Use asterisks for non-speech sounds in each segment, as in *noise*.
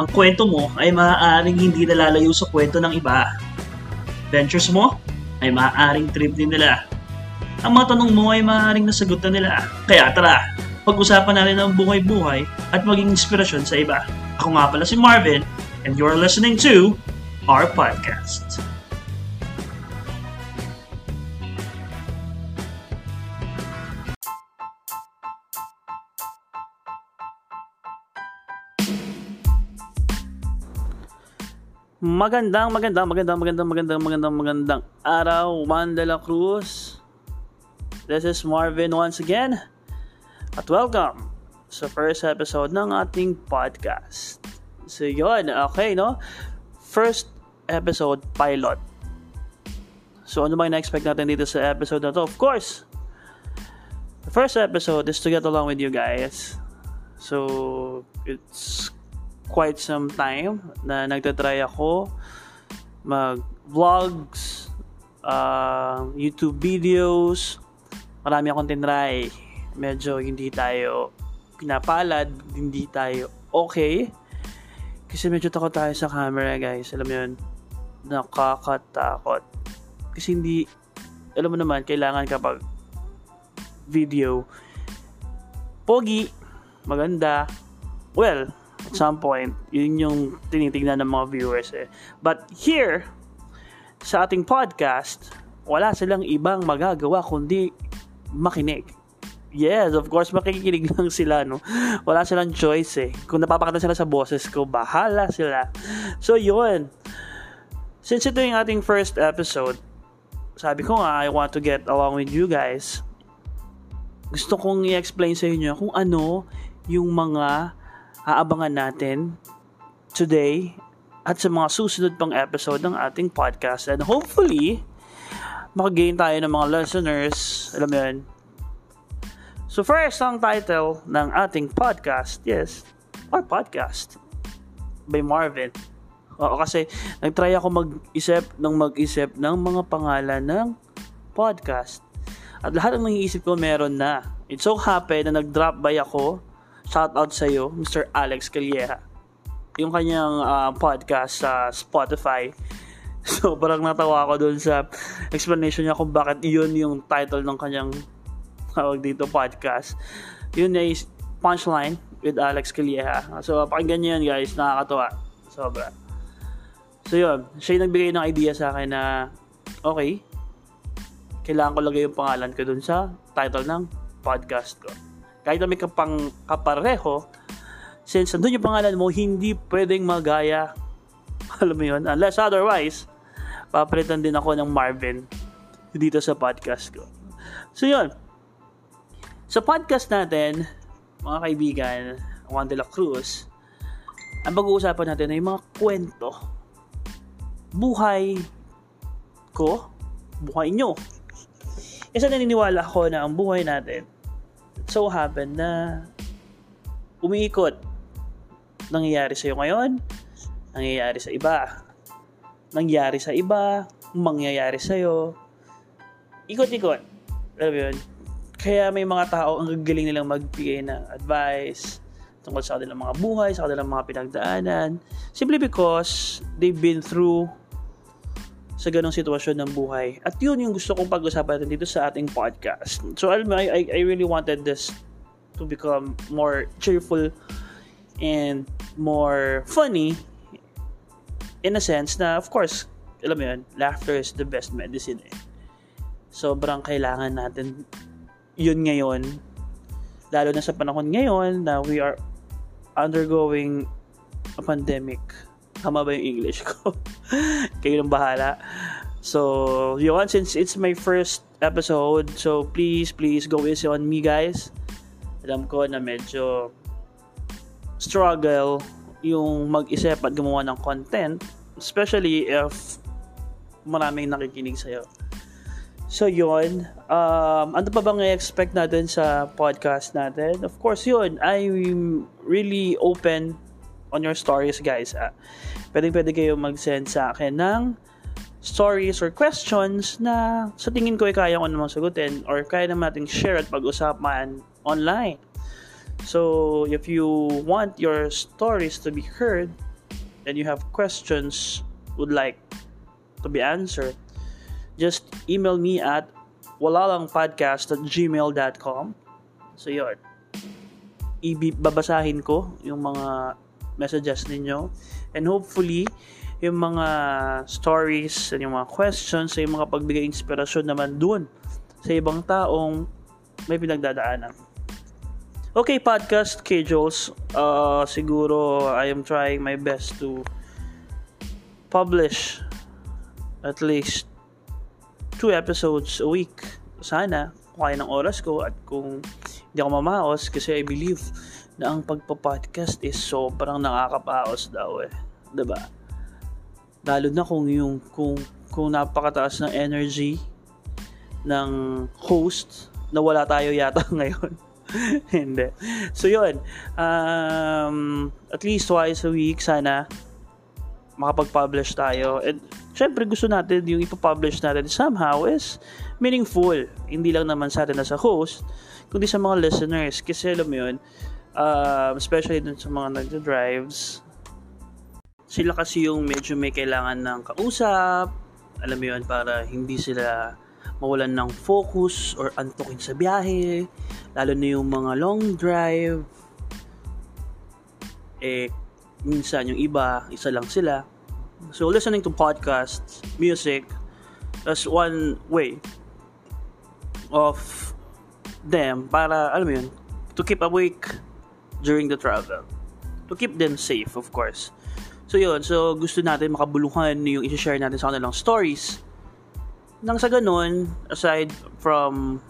ang kwento mo ay maaaring hindi nalalayo sa kwento ng iba. Ventures mo ay maaaring trip din nila. Ang mga tanong mo ay maaaring nasagot na nila. Kaya tara, pag-usapan natin ang buhay-buhay at maging inspirasyon sa iba. Ako nga pala si Marvin and you're listening to our podcast. Magandang, magandang, magandang, magandang, magandang, magandang, magandang araw, Juan de la Cruz. This is Marvin once again. At welcome sa first episode ng ating podcast. So yun, okay no? First episode pilot. So ano ba na-expect natin dito sa episode na to? Of course, the first episode is to get along with you guys. So it's quite some time na nagtatry ako mag-vlogs, uh, YouTube videos, marami akong tinry. Medyo hindi tayo pinapalad, hindi tayo okay. Kasi medyo takot tayo sa camera, guys. Alam mo yun, nakakatakot. Kasi hindi, alam mo naman, kailangan kapag video, pogi, maganda, well, some point, yun yung tinitingnan ng mga viewers eh. But here, sa ating podcast, wala silang ibang magagawa kundi makinig. Yes, of course, makikinig lang sila, no? Wala silang choice, eh. Kung napapakita sila sa boses ko, bahala sila. So, yun. Since ito yung ating first episode, sabi ko nga, I want to get along with you guys. Gusto kong i-explain sa inyo kung ano yung mga aabangan natin today at sa mga susunod pang episode ng ating podcast. And hopefully, makagain tayo ng mga listeners. Alam mo yun. So first, ang title ng ating podcast, yes, our podcast by Marvin. Oo, kasi nagtry ako mag-isip ng mag-isip ng mga pangalan ng podcast. At lahat ng naiisip ko meron na. It so happened na nag-drop by ako shout out sa iyo, Mr. Alex Calleja. Yung kanyang uh, podcast sa Spotify. *laughs* So, parang natawa ako dun sa explanation niya kung bakit yun yung title ng kanyang tawag dito podcast. Yun ay Punchline with Alex Calleja. So, pakinggan niyo yun guys. Nakakatawa. Sobra. So, yun. Siya yung nagbigay ng idea sa akin na okay, kailangan ko lagay yung pangalan ko dun sa title ng podcast ko kahit na may kapang kapareho, since nandun yung pangalan mo, hindi pwedeng magaya. *laughs* Alam mo yun? Unless otherwise, papalitan din ako ng Marvin dito sa podcast ko. So yun. Sa podcast natin, mga kaibigan, Juan de la Cruz, ang pag-uusapan natin ay mga kwento. Buhay ko, buhay nyo. Isa naniniwala ko na ang buhay natin so happen na umiikot. Nangyayari sa'yo ngayon, nangyayari sa iba. Nangyayari sa iba, mangyayari sa'yo. Ikot-ikot. Alam yun? Kaya may mga tao ang gagaling nilang magbigay ng advice tungkol sa kanilang mga buhay, sa kanilang mga pinagdaanan. Simply because they've been through sa ganong sitwasyon ng buhay. At yun yung gusto kong pag-usapan natin dito sa ating podcast. So I, I, I really wanted this to become more cheerful and more funny in a sense na of course, alam mo yun, laughter is the best medicine eh. Sobrang kailangan natin yun ngayon. Lalo na sa panahon ngayon na we are undergoing a pandemic Tama ba yung English ko? *laughs* Kayo nang bahala. So, yun, since it's my first episode, so please, please go easy on me, guys. Alam ko na medyo struggle yung mag-isip at gumawa ng content, especially if maraming nakikinig sa'yo. So, yun. Um, ano pa bang i-expect natin sa podcast natin? Of course, yun. I'm really open on your stories, guys. Uh, pwede pwede kayo mag-send sa akin ng stories or questions na sa tingin ko ay kaya ko namang sagutin or kaya naman nating share at pag-usapan online. So, if you want your stories to be heard, and you have questions would like to be answered, just email me at walalangpodcast at gmail.com. So, yun. Ibabasahin ko yung mga messages ninyo. And hopefully, yung mga stories and yung mga questions sa yung mga pagbigay inspirasyon naman dun sa ibang taong may pinagdadaanan. Okay, podcast schedules. Uh, siguro I am trying my best to publish at least two episodes a week. Sana, kaya ng oras ko at kung hindi ako mamaos kasi I believe na ang pagpa-podcast is sobrang nakakapaos daw eh. ba? Lalo na kung yung kung kung napakataas ng energy ng host na wala tayo yata *laughs* ngayon. Hindi. So, yun. Um, at least twice a week, sana makapag-publish tayo. And syempre gusto natin yung ipapublish natin somehow is meaningful. Hindi lang naman sa atin na sa host, kundi sa mga listeners. Kasi alam mo yun, uh, especially dun sa mga nagda-drives, sila kasi yung medyo may kailangan ng kausap, alam mo yun, para hindi sila mawalan ng focus or antokin sa biyahe, lalo na yung mga long drive, eh, minsan yung iba, isa lang sila. So listening to podcasts, music, as one way of them para, alam mo yun, to keep awake during the travel. To keep them safe, of course. So yun, so gusto natin makabuluhan yung i-share natin sa kanilang stories. Nang sa ganun, aside from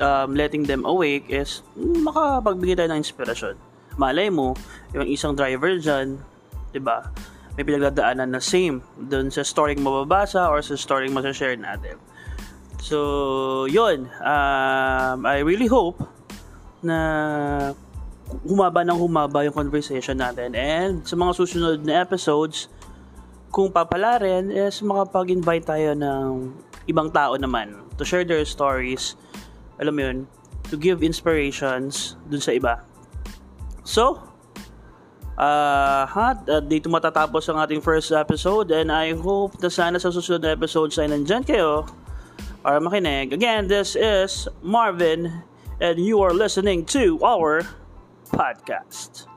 um, letting them awake is makapagbigay tayo ng inspirasyon malay mo, yung isang driver dyan, di ba, may pinagdadaanan na same dun sa story mababasa or sa story share natin. So, yun. Um, I really hope na humaba ng humaba yung conversation natin. And sa mga susunod na episodes, kung papala rin, is makapag-invite tayo ng ibang tao naman to share their stories. Alam mo yun, to give inspirations dun sa iba. So, uh, ha, uh, dito matatapos ang ating first episode and I hope na sana sa susunod na episodes ay nandyan kayo para makinig. Again, this is Marvin and you are listening to our podcast.